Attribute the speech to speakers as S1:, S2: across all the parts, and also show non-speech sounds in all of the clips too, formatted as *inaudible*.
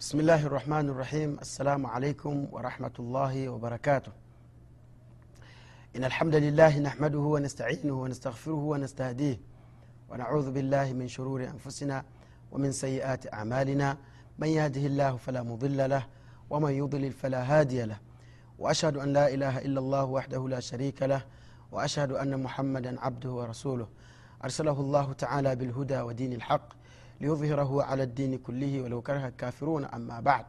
S1: بسم الله الرحمن الرحيم السلام عليكم ورحمة الله وبركاته إن الحمد لله نحمده ونستعينه ونستغفره ونستهديه ونعوذ بالله من شرور أنفسنا ومن سيئات أعمالنا من يهده الله فلا مضل له ومن يضلل فلا هادي له وأشهد أن لا إله إلا الله وحده لا شريك له وأشهد أن محمدا عبده ورسوله أرسله الله تعالى بالهدى ودين الحق liyudhhirahu ala dini kullihi walau karaha kafiruna ama bad.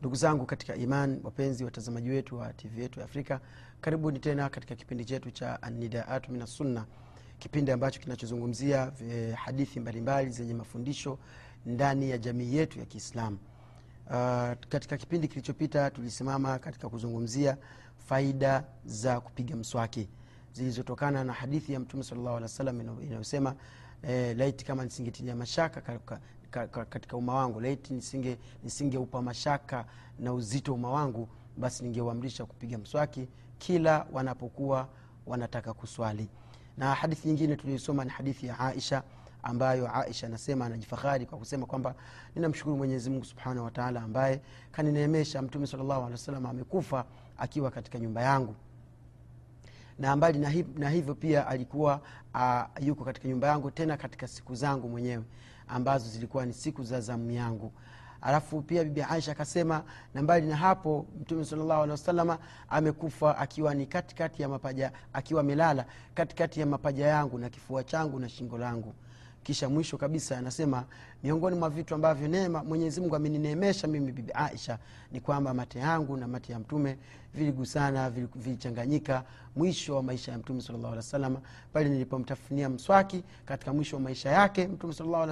S1: Ndugu zangu katika iman wapenzi watazamaji wetu wa tv yetu ya afrika karibuni tena katika kipindi chetu cha anidaatu min assunna kipindi ambacho kinachozungumzia eh, hadithi mbalimbali zenye mafundisho ndani ya jamii yetu ya kiislamu. Uh, katika kipindi kilichopita tulisimama katika kuzungumzia faida za kupiga mswaki zilizotokana na hadithi ya mtume salllahu alih wa sallam eh, laiti kama nisingetilia mashaka katika, umma wangu. Laiti nisinge nisingeupa mashaka na uzito umma wangu basi ningeuamrisha kupiga mswaki kila wanapokuwa wanataka kuswali. Na hadithi nyingine tuliosoma ni hadithi ya aisha ambayo aisha anasema anajifahari kwa kusema kwamba ninamshukuru mwenyezi mungu subhanahu wataala ambaye kanineemesha mtume salllahu alehi wa sallam amekufa akiwa katika nyumba yangu na mbali na, hiv, na hivyo pia alikuwa uh, yuko katika nyumba yangu tena katika siku zangu mwenyewe ambazo zilikuwa ni siku za zamu yangu. Alafu pia bibi aisha akasema na mbali na hapo mtume salllahu alehi wasalama amekufa akiwa ni katikati ya mapaja akiwa amelala katikati ya mapaja yangu na kifua changu na shingo langu kisha mwisho kabisa anasema miongoni mwa vitu ambavyo neema mwenyezi mungu amenineemesha mimi bibi aisha ni kwamba mate yangu na mate ya mtume viligusana vilichanganyika mwisho wa maisha ya mtume salllahu alih pale nilipomtafunia mswaki katika mwisho wa maisha yake mtume wa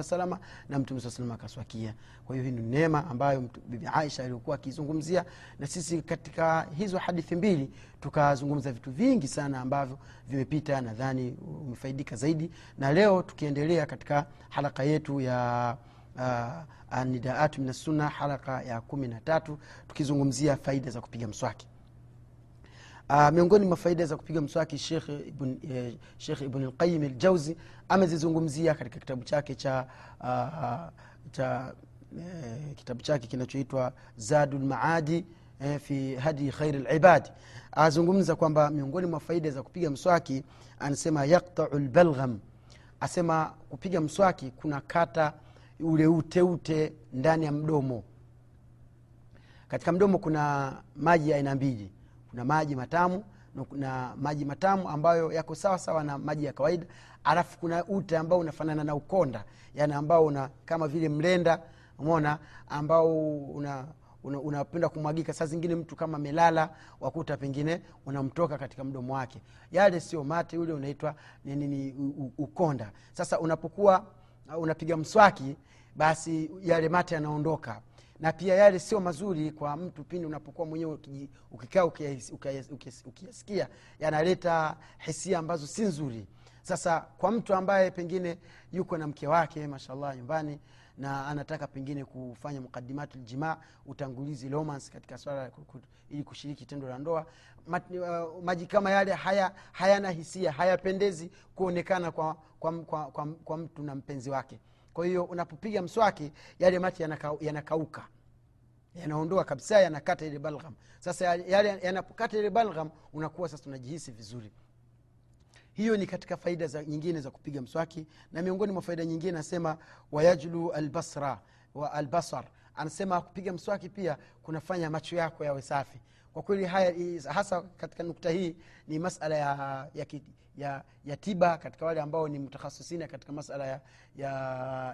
S1: na mtume saa salama akaswakia. Kwa hiyo hii ni neema ambayo bibi aisha aliokuwa akizungumzia na sisi katika hizo hadithi mbili tukazungumza vitu vingi sana ambavyo vimepita nadhani umefaidika zaidi. Na leo tukiendelea katika halaka yetu ya uh, anidaatu minassunna halaka ya kumi na tatu tukizungumzia faida za kupiga mswaki. Uh, miongoni mwa faida za kupiga mswaki shekh ibn, eh, ibn lqayim ljauzi amezizungumzia katika kitabu chake cha uh, cha eh, kitabu chake kinachoitwa zadu lmaadi eh, fi hadi khairi libadi azungumza kwamba miongoni mwa faida za kupiga mswaki anasema yaktau lbalgham asema kupiga mswaki kuna kata ule uteute ndani ya mdomo. Katika mdomo kuna maji ya aina mbili. Kuna maji matamu na maji matamu ambayo yako sawa sawa na maji ya kawaida. Alafu kuna ute ambao unafanana na ukonda yani ambao una kama vile mlenda umona ambao una unapenda una kumwagika. Saa zingine mtu kama melala wakuta pengine unamtoka katika mdomo wake. Yale sio mate ule unaitwa nini ukonda. Sasa unapokuwa unapiga mswaki basi yale mate yanaondoka. Na pia yale sio mazuri kwa mtu pindi unapokuwa mwenyewe ukikaa ukiyasikia yanaleta hisia ambazo si nzuri. Sasa kwa mtu ambaye pengine yuko na mke wake mashallah nyumbani na anataka pengine kufanya mukadimatu ljimaa utangulizi romance katika swala ili kushiriki tendo la ndoa. Uh, maji kama yale haya hayana hisia hayapendezi kuonekana kwa, kwa, kwa, kwa, kwa mtu na mpenzi wake. Kwa hiyo unapopiga mswaki yale mati yanakauka. Yanaka yanaondoa kabisa yanakata ile balgham. Sasa yale yanapokata ile balgham unakuwa sasa unajihisi vizuri hiyo ni katika faida za nyingine za kupiga mswaki na miongoni mwa faida nyingine anasema wayajlu albasra wa albasar. Anasema kupiga mswaki pia kunafanya macho yako yawe safi kwa kweli haya hasa katika nukta hii ni masala ya, ya, ya, ya tiba katika wale ambao ni mutakhasisina katika masala ya, ya,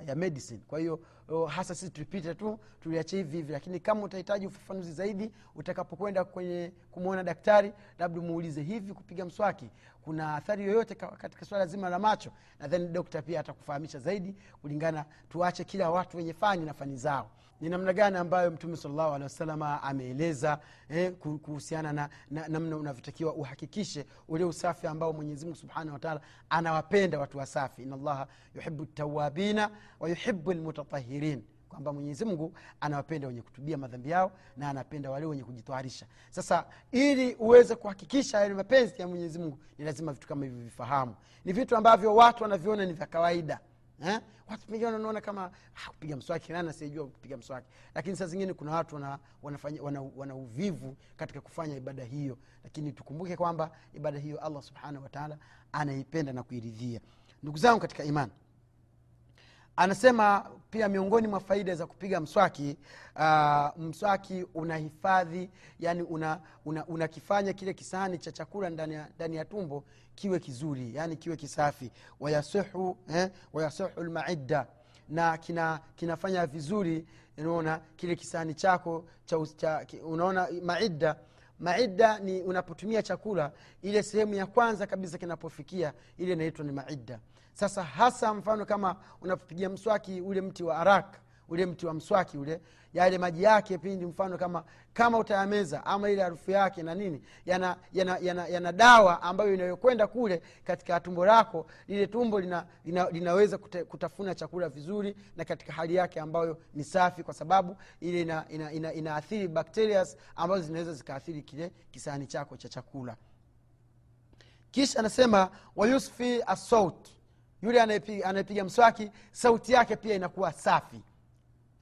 S1: ya medicine. Kwa hiyo hasa sisi tulipita tu tuliache hivi hivi lakini kama utahitaji ufafanuzi zaidi utakapokwenda kwenye kumwona daktari labda muulize hivi kupiga mswaki kuna athari yoyote katika swala zima la macho? Nadhani dokta pia atakufahamisha zaidi kulingana tuache kila watu wenye fani na fani zao ni namna gani ambayo mtume salllahu alehi wasalama ameeleza eh, kuhusiana na namna na unavyotakiwa uhakikishe ule usafi ambao mwenyezimungu subhanahu wataala anawapenda watu wasafi. Inallaha yuhibu tawabina wa yuhibu lmutatahirin kwamba mwenyezimngu anawapenda wenye kutubia madhambi yao na anapenda wale wenye kujitwarisha sasa ili uweze kuhakikisha yale mapenzi ya mwenyezimngu ni lazima vitu kama hivyo vifahamu. Ni vitu ambavyo watu wanaviona ni vya kawaida eh? kama ah, kupiga mswaki nani asiyejua kupiga mswaki. Lakini saa zingine kuna watu wana, wanafanya, wana, wana uvivu katika kufanya ibada hiyo. Lakini tukumbuke kwamba ibada hiyo allah subhanahu wataala anaipenda na kuiridhia. Ndugu zangu katika imani anasema pia miongoni mwa faida za kupiga mswaki uh, mswaki unahifadhi yani unakifanya una, una kile kisahani cha chakula ndani ya, tumbo kiwe kizuri yani kiwe kisafi. Wayasihu eh, wayasihu lmaidda na kina kinafanya vizuri unaona kile kisahani chako cha, cha, unaona maidda. Maidda ni unapotumia chakula ile sehemu ya kwanza kabisa kinapofikia ile inaitwa ni maidda sasa hasa mfano kama unapopigia mswaki ule mti wa arak ule mti wa mswaki ule yale maji yake pindi mfano kama kama utayameza ama ile harufu yake na nini yana, yana, yana, yana dawa ambayo inayokwenda kule katika tumbo lako lile tumbo lina, lina, linaweza kute, kutafuna chakula vizuri na katika hali yake ambayo ni safi kwa sababu ile inaathiri ina, ina, ina, ina ambazo zinaweza zikaathiri kile kisahani chako cha chakula. Kisha anasema wayusfi assaut yule anayepiga mswaki sauti yake pia inakuwa safi.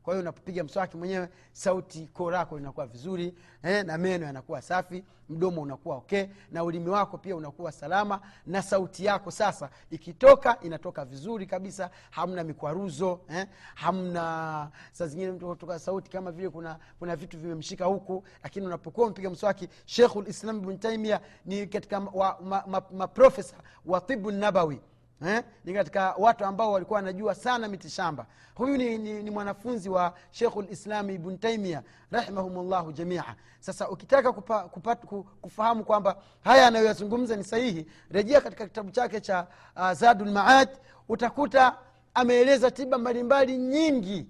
S1: Kwa hiyo unapopiga mswaki mwenyewe sauti koo lako linakuwa vizuri eh, na meno yanakuwa safi mdomo unakuwa okay na ulimi wako pia unakuwa salama na sauti yako sasa ikitoka inatoka vizuri kabisa. Hamna mikwaruzo eh, hamna saa zingine mtutoka sauti kama vile kuna kuna vitu vimemshika huku lakini unapokuwa mpiga mswaki shekhulislam lislam bn taimia ni katika maprofesa ma, ma, ma wa tibu nabawi Eh? ni katika watu ambao walikuwa wanajua sana mitishamba huyu ni, ni, ni mwanafunzi wa shekhu lislami ibn taimia rahimahumllahu jamia. Sasa ukitaka kupa, kupa, kufahamu kwamba haya anayoyazungumza ni sahihi rejea katika kitabu chake cha uh, zadu utakuta ameeleza tiba mbalimbali nyingi.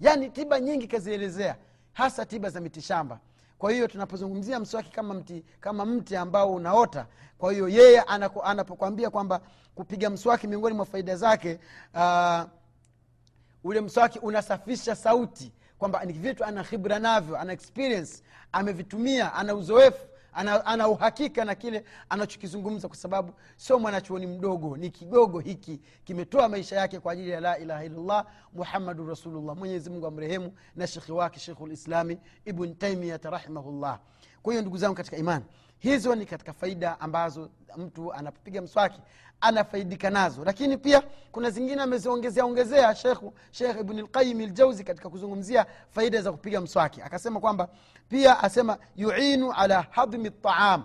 S1: Yaani tiba nyingi kazielezea hasa tiba za mitishamba kwa hiyo tunapozungumzia mswaki kama mti kama mti ambao unaota kwa hiyo yeye anapokwambia kwamba kupiga mswaki miongoni mwa faida zake uh, ule mswaki unasafisha sauti kwamba ni vitu ana khibra navyo ana experience amevitumia ana uzoefu ana, ana uhakika na kile anachokizungumza kwa sababu sio mwanachuoni mdogo ni kigogo hiki. Kimetoa maisha yake kwa ajili ya la ilaha illallah muhammadun rasulullah. Mwenyezimungu amrehemu na shekhi wake shekhu lislami ibn taimiyata rahimahullah. Kwa hiyo ndugu zangu katika imani hizo ni katika faida ambazo mtu anapopiga mswaki anafaidika nazo. Lakini pia kuna zingine ameziongezea ongezea shekhu shekh ibn lqayim ljauzi katika kuzungumzia faida za kupiga mswaki. Akasema kwamba pia asema yuinu ala hadmi taam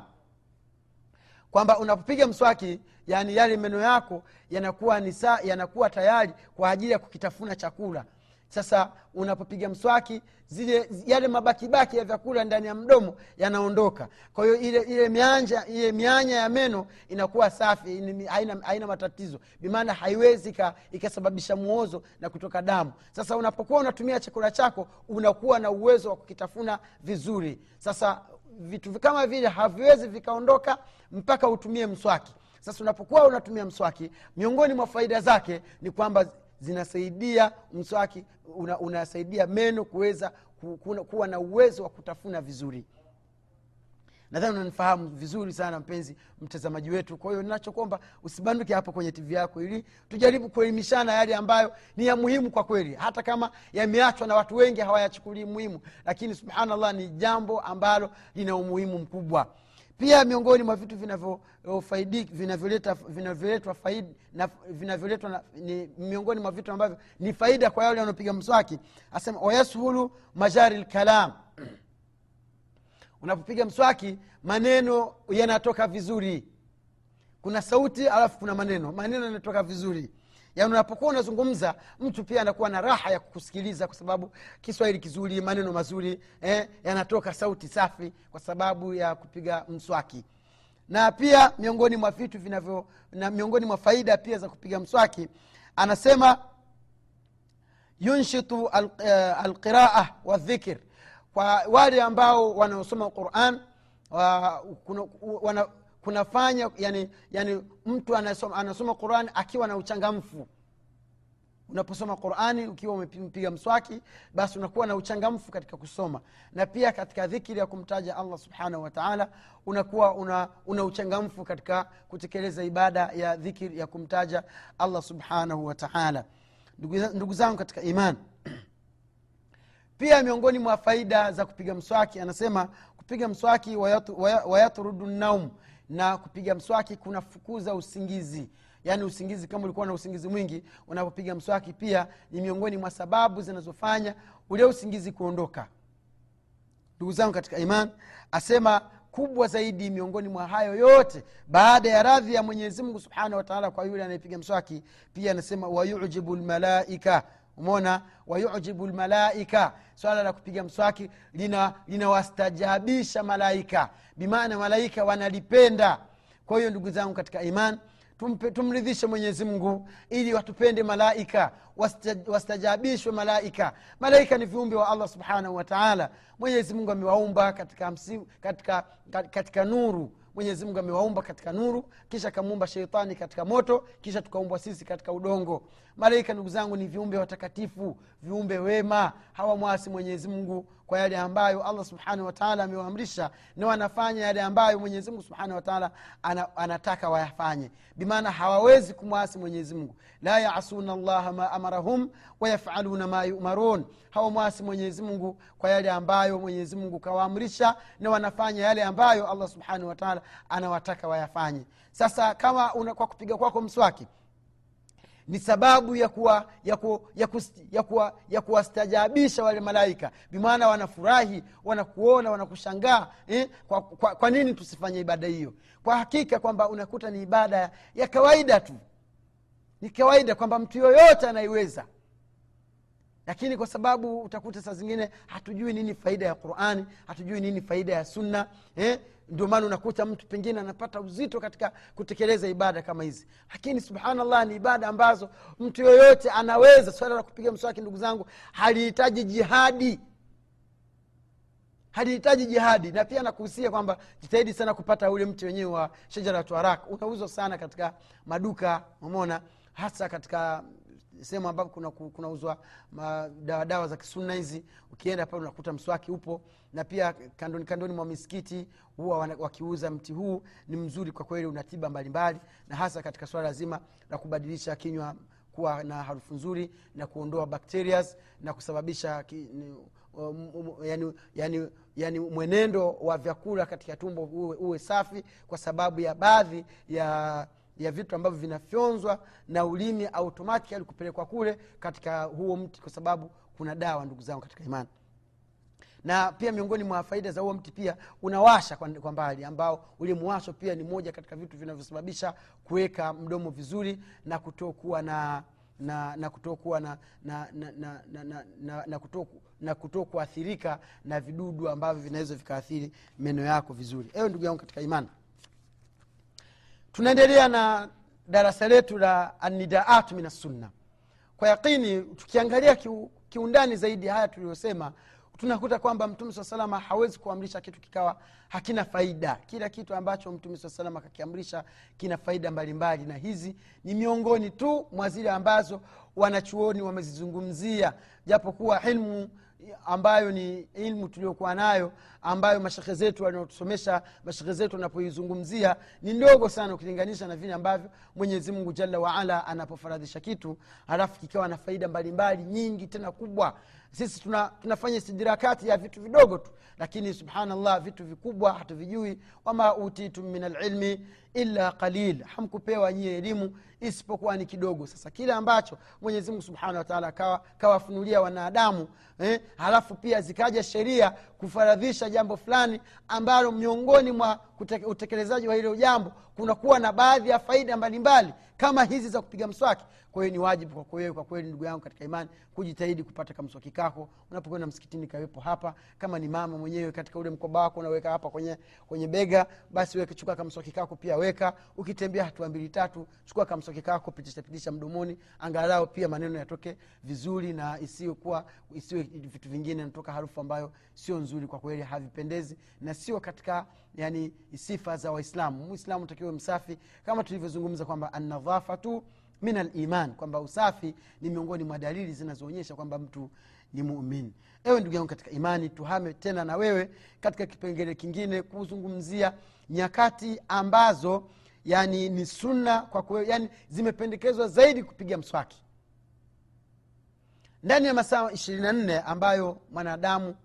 S1: kwamba unapopiga mswaki yani yale meno yako yanakuwa nisa yanakuwa tayari kwa ajili ya kukitafuna chakula sasa unapopiga mswaki zile yale mabakibaki ya vyakula ndani ya mdomo yanaondoka. Kwa hiyo ile ile mianja ile mianya ya meno inakuwa safi haina, haina matatizo. Bimaana haiwezi ikasababisha muozo na kutoka damu. Sasa unapokuwa unatumia chakula chako unakuwa na uwezo wa kukitafuna vizuri. Sasa vitu kama vile haviwezi vikaondoka mpaka utumie mswaki. Sasa unapokuwa unatumia mswaki miongoni mwa faida zake ni kwamba zinasaidia mswaki una, unasaidia meno kuweza ku, ku, kuwa na uwezo wa kutafuna vizuri. Nadhani unanifahamu vizuri sana mpenzi mtazamaji wetu. Kwa hiyo ninachokwamba usibanduke hapo kwenye tv yako ili tujaribu kuelimishana yale ambayo ni ya muhimu kwa kweli. Hata kama yameachwa na watu wengi hawayachukulii muhimu lakini subhanallah ni jambo ambalo lina umuhimu mkubwa pia miongoni mwa vitu vinavyoletwa vinavyoletwa vinavyoletwa ni miongoni mwa vitu ambavyo ni faida kwa yale wanaopiga mswaki. Asema wayashulu majari lkalam unapopiga mswaki maneno yanatoka vizuri. Kuna sauti alafu kuna maneno. Maneno yanatoka vizuri yaani unapokuwa unazungumza mtu pia anakuwa na raha ya kukusikiliza kwa sababu kiswahili kizuri maneno mazuri eh, yanatoka sauti safi kwa sababu ya kupiga mswaki. Na pia miongoni mwa vitu vinavyo na miongoni mwa faida pia za kupiga mswaki anasema yunshitu alqiraa al, wadhikir kwa wale ambao wanaosoma quran wa, kuna, wana, kunafanya yani, yani mtu anasoma, anasoma qurani akiwa na uchangamfu. Unaposoma qurani ukiwa umepiga mswaki basi unakuwa na uchangamfu katika kusoma. Na pia katika dhikiri ya kumtaja allah subhanahu wataala unakuwa una, una uchangamfu katika kutekeleza ibada ya dhikiri ya kumtaja allah subhanahu wataala ndugu zangu katika iman *clears throat* pia miongoni mwa faida za kupiga mswaki anasema kupiga mswaki wayatrudu naum na kupiga mswaki kunafukuza usingizi. Yaani usingizi kama ulikuwa na usingizi mwingi unapopiga mswaki pia ni miongoni mwa sababu zinazofanya ule usingizi kuondoka. Ndugu zangu katika iman asema kubwa zaidi miongoni mwa hayo yote baada ya radhi ya mwenyezimngu subhanahu wataala kwa yule anayepiga mswaki pia anasema wayujibu lmalaika umona wayujibu lmalaika swala la kupiga mswaki linawastajabisha lina malaika. Bimaana malaika wanalipenda. Kwa hiyo ndugu zangu katika iman tumridhishe mwenyezi mungu ili watupende malaika wastajabishwe malaika. Malaika ni viumbe wa allah subhanahu wataala mwenyezi mungu amewaumba katika, katika, katika nuru. Mwenyezi amewaumba katika nuru kisha akamuumba sheitani katika moto kisha tukaumbwa sisi katika udongo malaika ndugu zangu ni viumbe watakatifu viumbe wema. Hawamwasi mwenyezi mungu kwa yale ambayo allah subhanahu wataala amewaamrisha na wanafanya yale ambayo mwenyezi mungu subhanahu wataala ana, anataka wayafanye. Bimaana hawawezi kumwasi mwenyezi mungu. La yasuna llaha ma amarahum wayafaluna ma yumarun. Hawamwasi mwenyezi mungu kwa yale ambayo mwenyezi mungu kawaamrisha na wanafanya yale ambayo allah subhanahu wataala anawataka wayafanye. Sasa kama una, kwa kupiga kwako mswaki ni sababu ya kuwa ya, ku, ya, ku, ya, kuwa, ya kuwastajabisha wale malaika. Bimaana wanafurahi wanakuona wanakushangaa eh? kwa, kwa, kwa nini tusifanye ibada hiyo? Kwa hakika kwamba unakuta ni ibada ya kawaida tu. Ni kawaida kwamba mtu yoyote anaiweza lakini kwa sababu utakuta saa zingine hatujui nini faida ya qurani hatujui nini faida ya sunna eh? ndio maana unakuta mtu pengine anapata uzito katika kutekeleza ibada kama hizi. Lakini subhanallah ni ibada ambazo mtu yoyote anaweza swala la kupiga mswaki ndugu zangu halihitaji jihadi. Halihitaji jihadi. Na pia nakuhusia kwamba jitahidi sana kupata ule mti wenyewe wa shajaratu arak unauzwa sana katika maduka umona hasa katika sehemu ambapo kuna kunauzwa dawadawa dawa za kisunna hizi. Ukienda pale unakuta mswaki upo na pia kandoni kandoni mwa misikiti huwa wakiuza mti huu ni mzuri kwa kweli una tiba mbalimbali na hasa katika swala zima la kubadilisha kinywa kuwa na harufu nzuri na kuondoa bacterias na kusababisha ki, ni, yani, yani, yani mwenendo wa vyakula katika tumbo uwe, uwe safi kwa sababu ya baadhi ya ya vitu ambavyo vinafyonzwa na ulimi automatikali kupelekwa kule katika huo mti kwa sababu kuna dawa ndugu zangu katika imani. Na pia miongoni mwa faida za huo mti pia unawasha kwa, mbali ambao ule mwasho pia ni moja katika vitu vinavyosababisha kuweka mdomo vizuri na kutokuwa na na na kutokuwa na na na na na, na, na, kutoku, na kuto kuathirika na vidudu ambavyo vinaweza vikaathiri meno yako vizuri. Ewe ndugu yangu katika imani tunaendelea na darasa letu la anidaatu min assunna kwa yaqini tukiangalia kiu, kiundani zaidi haya tuliyosema tunakuta kwamba mtume saa salama hawezi kuamrisha kitu kikawa hakina faida kila kitu ambacho mtume saa salama akakiamrisha kina faida mbalimbali mbali. na hizi ni miongoni tu mwa zile ambazo wanachuoni wamezizungumzia japokuwa ilmu ambayo ni ilmu tuliokuwa nayo ambayo mashekhe zetu wanaotusomesha mashekhe zetu wanapoizungumzia ni ndogo sana ukilinganisha na vile ambavyo mwenyezi mungu jalla waala anapofaradhisha kitu halafu kikawa na faida mbalimbali mbali, nyingi tena kubwa sisi tuna, tunafanya istidirakati ya vitu vidogo tu lakini subhanallah vitu vikubwa hatuvijui. Wama utitum min alilmi illa qalil. Hamkupewa nyie elimu isipokuwa ni kidogo. Sasa kile ambacho mwenyezimungu subhanahu wataala kawafunulia wanadamu eh, halafu pia zikaja sheria kufaradhisha jambo fulani ambalo miongoni mwa utekelezaji wa hilo jambo kunakuwa na baadhi ya faida mbalimbali mbali, kama hizi za kupiga mswaki. Kwa hiyo ni wajibu kwako wewe kwa kweli ndugu yangu katika imani kujitahidi kupata kamswaki kako. Unapokwenda msikitini kawepo hapa. Kama ni mama mwenyewe katika ule mkoba wako unaweka hapa kwenye kwenye bega basi weke chukua kamswaki kako pia weka. Ukitembea hatua mbili tatu chukua kamswaki kako pitisha pitisha mdomoni. Angalau pia maneno yatoke vizuri na isiyokuwa isiwe vitu vingine natoka harufu ambayo sio nzuri kwa kweli havipendezi na sio katika yani sifa za waislamu. Muislamu takiwe msafi kama tulivyozungumza kwamba anadhafatu min aliman kwamba usafi ni miongoni mwa dalili zinazoonyesha kwamba mtu ni muumini ewe ndugu yangu katika imani tuhame tena na wewe katika kipengele kingine kuzungumzia nyakati ambazo yani ni sunna kwa kwe, yani zimependekezwa zaidi kupiga mswaki. Ndani ya masaa ishirini na nne ambayo mwanadamu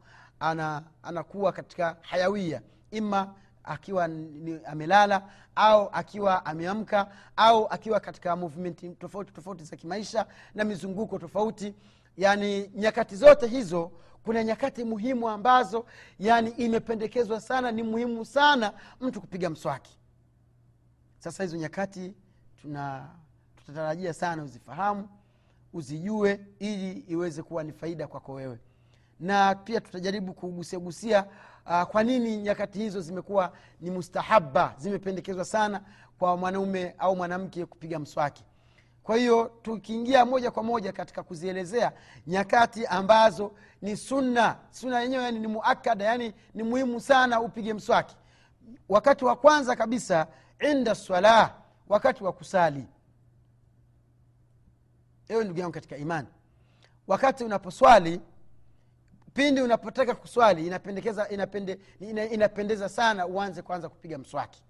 S1: ana, anakuwa katika hayawia ima akiwa ni, amelala au akiwa ameamka au akiwa katika movement tofauti tofauti za kimaisha na mizunguko tofauti. Yani nyakati zote hizo kuna nyakati muhimu ambazo yani imependekezwa sana ni muhimu sana mtu kupiga mswaki. Sasa hizo nyakati tuna tutatarajia sana uzifahamu uzijue ili iweze kuwa ni faida kwako wewe. Na pia tutajaribu kugusiagusia uh, kwa nini nyakati hizo zimekuwa ni mustahaba zimependekezwa sana kwa mwanaume au mwanamke kupiga mswaki? Kwa hiyo tukiingia moja kwa moja katika kuzielezea nyakati ambazo ni sunna sunna yenyewe yani ni muakada yani ni muhimu sana upige mswaki. Wakati wa kwanza kabisa inda swala wakati wa kusali. Ewe ndugu yangu katika imani wakati unaposwali pindi unapotaka kuswali inapendekeza inapende, ina, inapendeza sana uanze kwanza kupiga mswaki.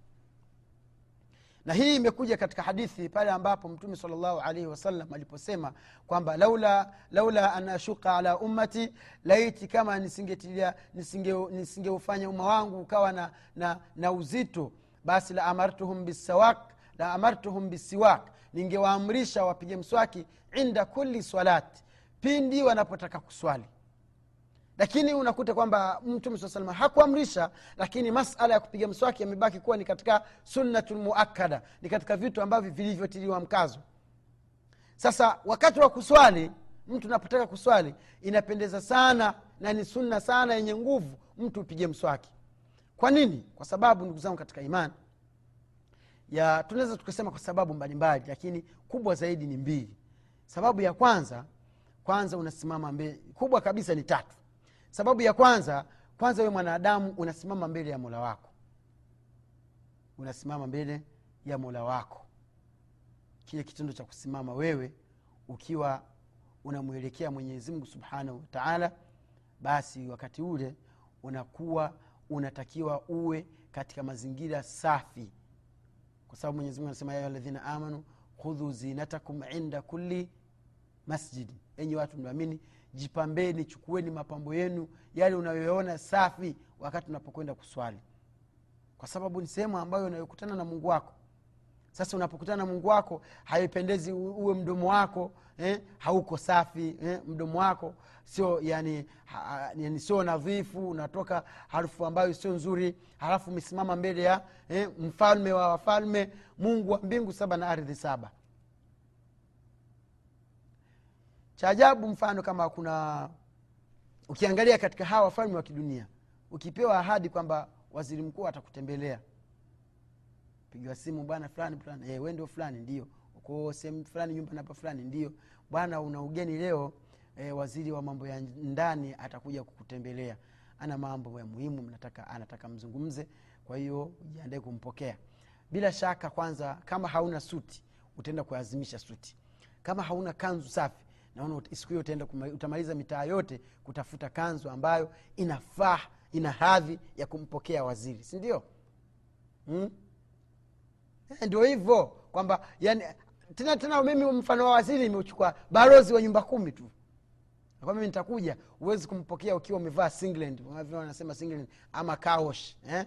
S1: Na hii imekuja katika hadithi pale ambapo mtume salllahu alaihi wasallam aliposema kwamba laula, laula an ashuka ala ummati laiti kama nisingeufanya nisinge, nisinge umma wangu ukawa na, na, na uzito basi la amartuhum bisawak la amartuhum bisiwak ningewaamrisha wapige mswaki inda kuli swalati pindi wanapotaka kuswali lakini unakuta kwamba mtume saa salama hakuamrisha lakini masala ya kupiga mswaki yamebaki kuwa ni katika sunnatu muakada ni katika vitu ambavyo vilivyotiliwa mkazo. Sasa wakati wa kuswali mtu napotaka kuswali inapendeza sana na ni sunna sana yenye nguvu mtu upige mswaki. Kwa nini? Kwa sababu ndugu zangu katika imani ya tunaweza tukasema kwa sababu mbalimbali lakini kubwa zaidi ni mbili. Sababu ya kwanza kwanza unasimama mbele kubwa kabisa ni tatu sababu ya kwanza kwanza we mwanadamu unasimama mbele ya mola wako. Unasimama mbele ya mola wako. Kile kitendo cha kusimama wewe ukiwa unamwelekea mwenyezimngu subhanahu wataala basi wakati ule unakuwa unatakiwa uwe katika mazingira safi. Kwa sababu mwenyezimungu anasema ya ladhina amanu khudhu zinatakum inda kulli masjidi enyi watu mnaamini jipambeni chukueni mapambo yenu yale unayoona safi wakati unapokwenda kuswali. Kwa sababu ni sehemu ambayo unayokutana na mungu wako. Sasa unapokutana na mungu wako haipendezi uwe mdomo wako eh, hauko safi eh, mdomo wako. Sio yani, yani sio nadhifu unatoka harufu ambayo sio nzuri halafu umesimama mbele ya eh, mfalme wa wafalme mungu wa mbingu saba na ardhi saba cha ajabu mfano kama kuna ukiangalia katika hawa wafalme wa kidunia ukipewa ahadi kwamba waziri mkuu atakutembelea. Pigiwa simu bwana fulani fulani. Hey, we ndio fulani ndio. Uko sehemu fulani nyumba napa fulani ndio. Bwana una ugeni leo e, waziri wa mambo ya ndani atakuja kukutembelea. Ana mambo ya muhimu mnataka, anataka mzungumze kwa hiyo ujiandae kumpokea. Bila shaka kwanza kama hauna suti utaenda kuazimisha suti. Kama hauna kanzu safi naona siku hiyo utaenda utamaliza mitaa yote kutafuta kanzu ambayo inafaa ina hadhi ya kumpokea waziri sindio hmm? e, ndio hivyo kwamba yani tena tena mimi mfano wa waziri imeuchukua barozi wa nyumba kumi tu kwa mimi nitakuja huwezi kumpokea ukiwa umevaa singland wanasema singland ama kaosh eh?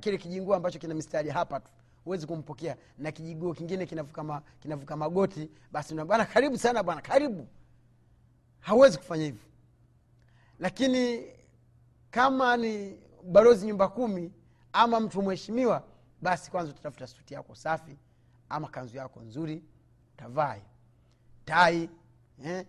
S1: kile kijingua ambacho kina mistari hapa tu huwezi kumpokea na kijiguo kingine kinavuka, ma, kinavuka magoti basi bwana karibu sana bwana karibu hauwezi kufanya hivyo lakini kama ni balozi nyumba kumi ama mtu mheshimiwa basi kwanza utatafuta suti yako safi ama kanzu yako nzuri utavaa tai eh?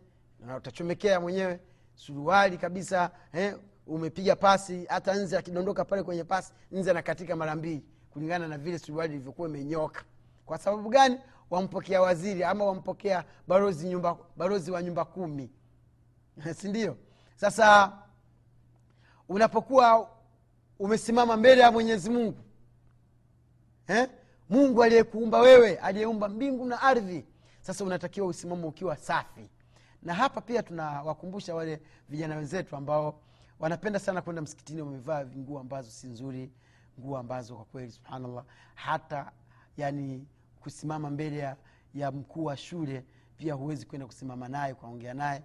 S1: utachomekea mwenyewe suruali kabisa eh? umepiga pasi hata nze akidondoka pale kwenye pasi nze anakatika mara mbili kulingana na vile suruali ilivyokuwa imenyoka. Kwa sababu gani? Wampokea waziri ama wampokea barozi, nyumba, barozi wa nyumba kumi. *laughs* Sindio sasa unapokuwa umesimama mbele ya mwenyezi mungu eh? mungu aliyekuumba wewe aliyeumba mbingu na ardhi sasa unatakiwa usimama ukiwa safi. Na hapa pia tunawakumbusha wale vijana wenzetu ambao wanapenda sana kwenda msikitini wamevaa nguo ambazo si nzuri nguo ambazo kwa kweli subhanallah hata yani kusimama mbele ya, ya mkuu wa shule pia huwezi kwenda kusimama naye ukaongea naye.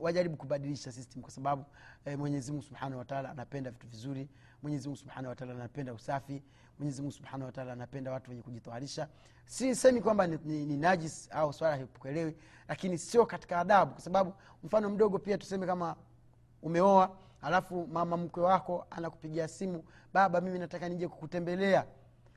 S1: Wajaribu kubadilisha system kwa sababu eh, mwenyezimungu subhanahu wataala anapenda vitu vizuri mwenyezimungu subhanahu wataala anapenda usafi mwenyezimungu subhanahu wataala anapenda watu wenye kujitoharisha. Sisemi kwamba ni, ni, ni najis au swala haipokelewi lakini sio katika adabu kwa sababu mfano mdogo pia tuseme kama umeoa alafu mama mkwe wako anakupigia simu baba mimi nataka nije kukutembelea.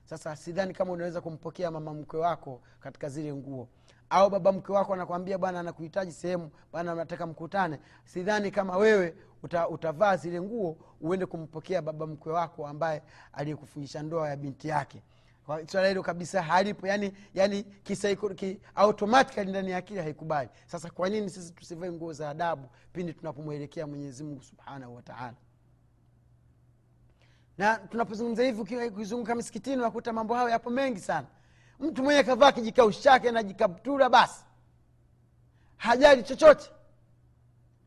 S1: Sasa sidhani kama unaweza kumpokea mama mkwe wako katika zile nguo. Au baba mkwe wako anakwambia bwana anakuhitaji sehemu bwana nataka mkutane. Sidhani kama wewe uta, utavaa zile nguo uende kumpokea baba mkwe wako ambaye aliyekufungisha ndoa ya binti yake Swala hilo kabisa halipo. Yani yani kisaiko- ndani ya akili haikubali. Sasa kwa nini sisi tusivae nguo za adabu pindi tunapomwelekea mwenyezimungu subhanahu wataala na tunapozungumza hivi uki- ukizunguka misikitini unakuta mambo hayo yapo mengi sana. Mtu mwenye kavaa kijikaushi chake na jikaptura basi hajali chochote.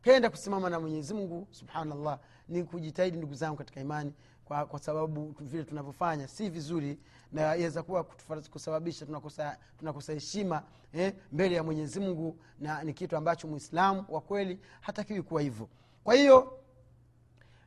S1: Kaenda kusimama na mwenyezi mungu subhanallah. Ni kujitahidi ndugu zangu katika imani kwa, kwa sababu vile tunavyofanya si vizuri na yaweza kuwa kusababisha tunakosa heshima eh, mbele ya mwenyezi mungu na ni kitu ambacho mwislamu wa kweli hatakiwi kuwa hivyo. Kwa hiyo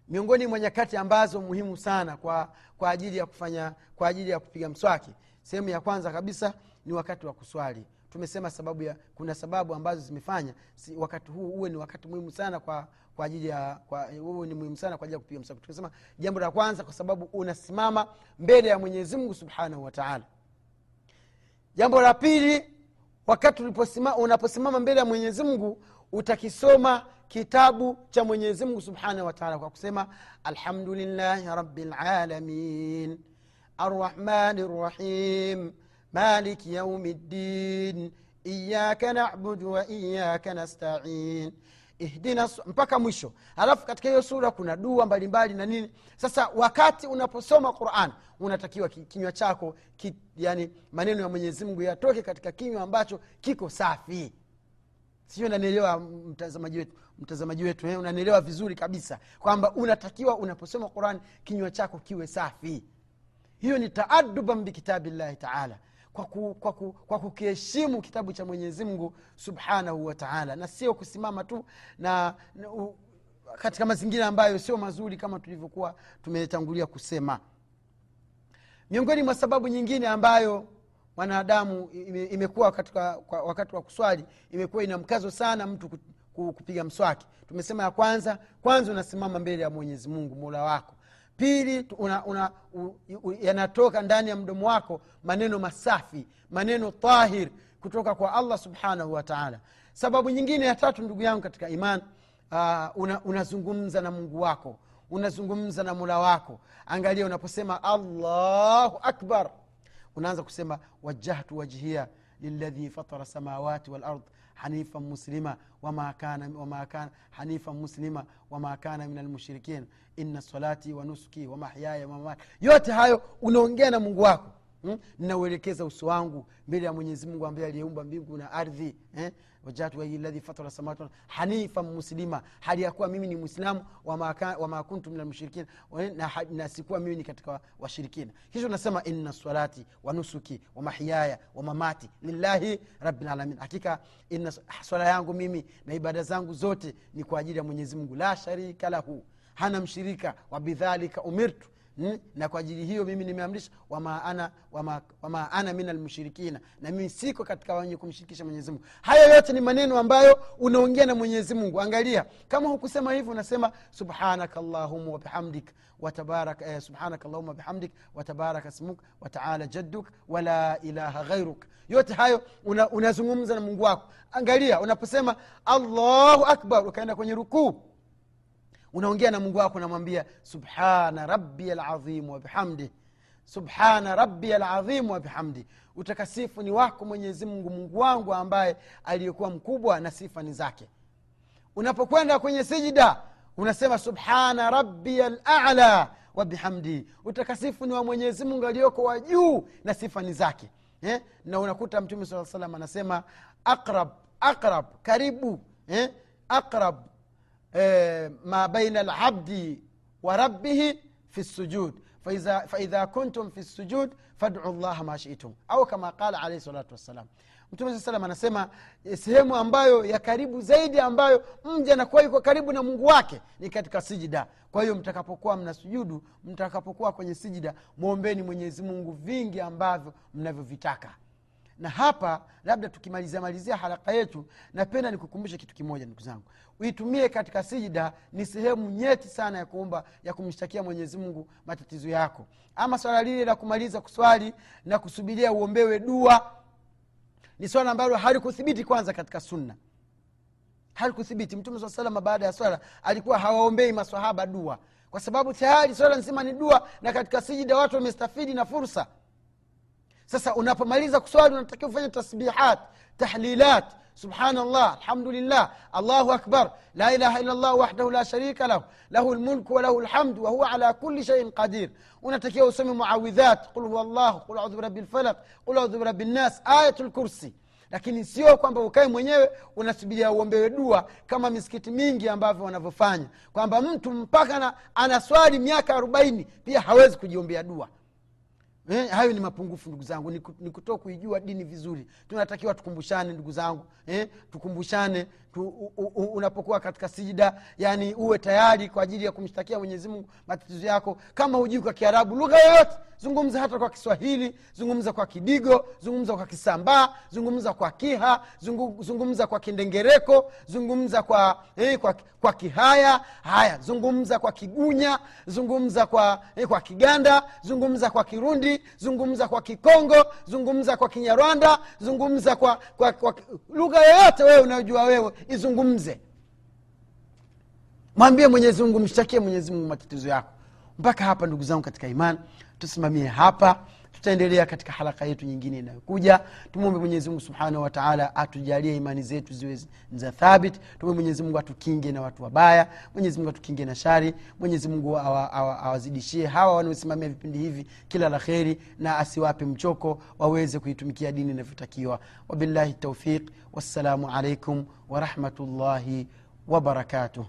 S1: miongoni mwa nyakati ambazo muhimu sana kwa, kwa ajili ya kufanya kwa ajili ya kupiga mswaki sehemu ya kwanza kabisa ni wakati wa kuswali. Tumesema sababu ya kuna sababu ambazo zimefanya si, wakati huu uwe ni wakati muhimu sana kwa kwa ajili ya kwa, ni muhimu sana kwa ajili ya kupiga mswaki tukasema jambo la kwanza kwa sababu unasimama mbele ya mwenyezi mungu subhanahu wataala jambo la pili wakati unaposimama mbele ya mwenyezi mungu utakisoma kitabu cha mwenyezi mungu subhanahu wataala kwa kusema alhamdulillahi rabilalamin arrahmani rrahim maliki yaumi ddin iyaka nabudu wa iyaka nastain ihdina mpaka mwisho. Alafu katika hiyo sura kuna dua mbalimbali na nini. Sasa wakati unaposoma quran unatakiwa kinywa chako ki, yani maneno ya mwenyezi mungu yatoke katika kinywa ambacho kiko safi. Sio unanielewa mtazamaji wetu mtazamaji wetu eh, unanielewa vizuri kabisa kwamba unatakiwa unaposoma quran kinywa chako kiwe safi. Hiyo ni taaduban bikitabillahi taala kwa, ku, kwa, ku, kwa kukiheshimu kitabu cha mwenyezi mungu subhanahu wa taala. Na sio kusimama tu na, na u, katika mazingira ambayo sio mazuri kama tulivyokuwa tumetangulia kusema. Miongoni mwa sababu nyingine ambayo mwanadamu imekuwa wakati wa kuswali imekuwa ina mkazo sana mtu ku- ku- kupiga mswaki. Tumesema ya kwanza kwanza unasimama mbele ya mwenyezi mungu mola wako pili una, una, u, u, yanatoka ndani ya mdomo wako maneno masafi maneno tahir kutoka kwa allah subhanahu wa taala. Sababu nyingine ya tatu ndugu yangu katika iman uh, una, unazungumza na mungu wako unazungumza na mula wako. Angalia unaposema allahu akbar unaanza kusema wajahtu wajhia liladhi fatara samawati walard hanifan muslima wama kana, wama kana muslima wama kana min almushrikin inna salati wa nusuki wa mahyaya wamamati yote hayo unaongea na mungu wako hmm? ninauelekeza uso wangu mbele ya mwenyezi mungu ambaye aliyeumba mbingu na ardhi. Eh? wajatu wahi ladhi fatara samawati hanifa muslima. Hali ya kuwa mimi ni mwislamu wama kuntu min na, na sikuwa mimi ni katika washirikina. Kisha unasema inna salati wa nusuki wa mahiyaya wa mamati lillahi rabilalamin hakika inna swala yangu mimi na ibada zangu zote ni kwa ajili ya mwenyezi mungu. La sharika lahu. Hana mshirika. Wabidhalika umirtu Mm, na kwa ajili hiyo mimi nimeamrisha wama ana, min almushirikina na mimi siko katika wenye kumshirikisha mwenyezi mungu. Haya yote ni maneno ambayo unaongea na mwenyezi mungu. Angalia kama hukusema hivyo unasema subhanaka llahuma wabihamdik watabarak eh, watabaraka smuk wataala jadduk wala ilaha ghairuk yote hayo una- unazungumza na mungu wako. Angalia unaposema allahu akbar ukaenda kwenye rukuu unaongea na mungu wako unamwambia subhana rabbi ladhim wabihamdi subhana rabbiya ladhimu wabihamdi utakasifu ni wako mwenyezi mungu mungu wangu ambaye aliyekuwa mkubwa na sifa ni zake. Unapokwenda kwenye sijida unasema subhana rabbiya lala wabihamdi utakasifu ni wa mwenyezi mungu aliyoko wa juu na sifa ni zake. Eh? na unakuta mtume saa salam anasema aqrab aqrab karibu. Eh? aqrab eh, ma baina labdi wa rabbihi fi sujud. Faidha, faidha kuntum fi sujud fadu llaha ma shitum. Au kama qala alaihi salatu wassalam. Mtume saa salam anasema eh, sehemu ambayo ya karibu zaidi ambayo mja anakuwa yuko karibu na mungu wake ni katika sijida. Kwa hiyo mtakapokuwa mnasujudu mtakapokuwa kwenye sijida mwombeni mwenyezi mungu vingi ambavyo mnavyovitaka. Na hapa labda tukimalizia malizia haraka yetu napenda nikukumbushe kitu kimoja ndugu zangu uitumie katika sijida ni sehemu nyeti sana ya kuomba ya kumshtakia mwenyezi mungu matatizo yako. Ama swala lile la kumaliza kuswali na kusubiria uombewe dua ni swala ambalo halikuthibiti kwanza katika sunna. Halikuthibiti. Mtume saa salama baada ya swala alikuwa hawaombei maswahaba dua. Kwa sababu tayari swala nzima ni dua na katika sijida watu wamestafidi na fursa sasa unapomaliza kuswali unatakiwa ufanye tasbihat tahlilat. Subhanallah alhamdulillah allahu akbar. La ilaha illa wahdahu la sharika lahu. Lahu lmulku walahu lhamdu wahuwa ala kuli shaiin qadir. Unatakiwa usome muawidhat. Qul huwa llahu qul audhu birabi lfalaq qul audhu birabi nnas ayatu lkursi lakini sio kwamba ukae mwenyewe unasubiria uombewe dua kama misikiti mingi ambavyo wanavyofanya. Kwamba mtu mpaka na, anaswali miaka arobaini pia hawezi kujiombea dua Eh, hayo ni mapungufu ndugu zangu. Ni ku- kutoa kuijua dini vizuri. Tunatakiwa tukumbushane ndugu zangu. Eh, tukumbushane unapokuwa katika sijida yani uwe tayari kwa ajili ya kumshtakia mwenyezi mungu matatizo yako. Kama hujui kwa kiarabu lugha yoyote zungumza hata kwa kiswahili zungumza kwa kidigo zungumza kwa kisambaa zungumza kwa kiha zungu, zungumza kwa kindengereko zungumza kwa, eh, kwa, kwa kihaya. Haya zungumza kwa kigunya zungumza kwa, eh, kwa kiganda zungumza kwa kirundi zungumza kwa kikongo zungumza kwa kinyarwanda zungumza kwa, kwa, kwa lugha yoyote wewe unayojua wewe izungumze. Mwambie mwenyezi mungu mshtakie mwenyezi mungu matatizo yako. Mpaka hapa ndugu zangu katika imani tusimamie hapa tutaendelea katika haraka yetu nyingine inayokuja. Tumwombe mwenyezimungu subhanahu wataala atujalie imani zetu ziwe za thabit. Tumwombe mwenyezimungu atukinge na watu wabaya. Mwenyezimungu atukinge na shari. Mwenyezimungu awazidishie awa- awa- hawa wanaosimamia vipindi hivi kila la kheri na asiwape mchoko waweze kuitumikia dini inavyotakiwa. Wabillahi taufiq wassalamu alaikum warahmatullahi wabarakatuh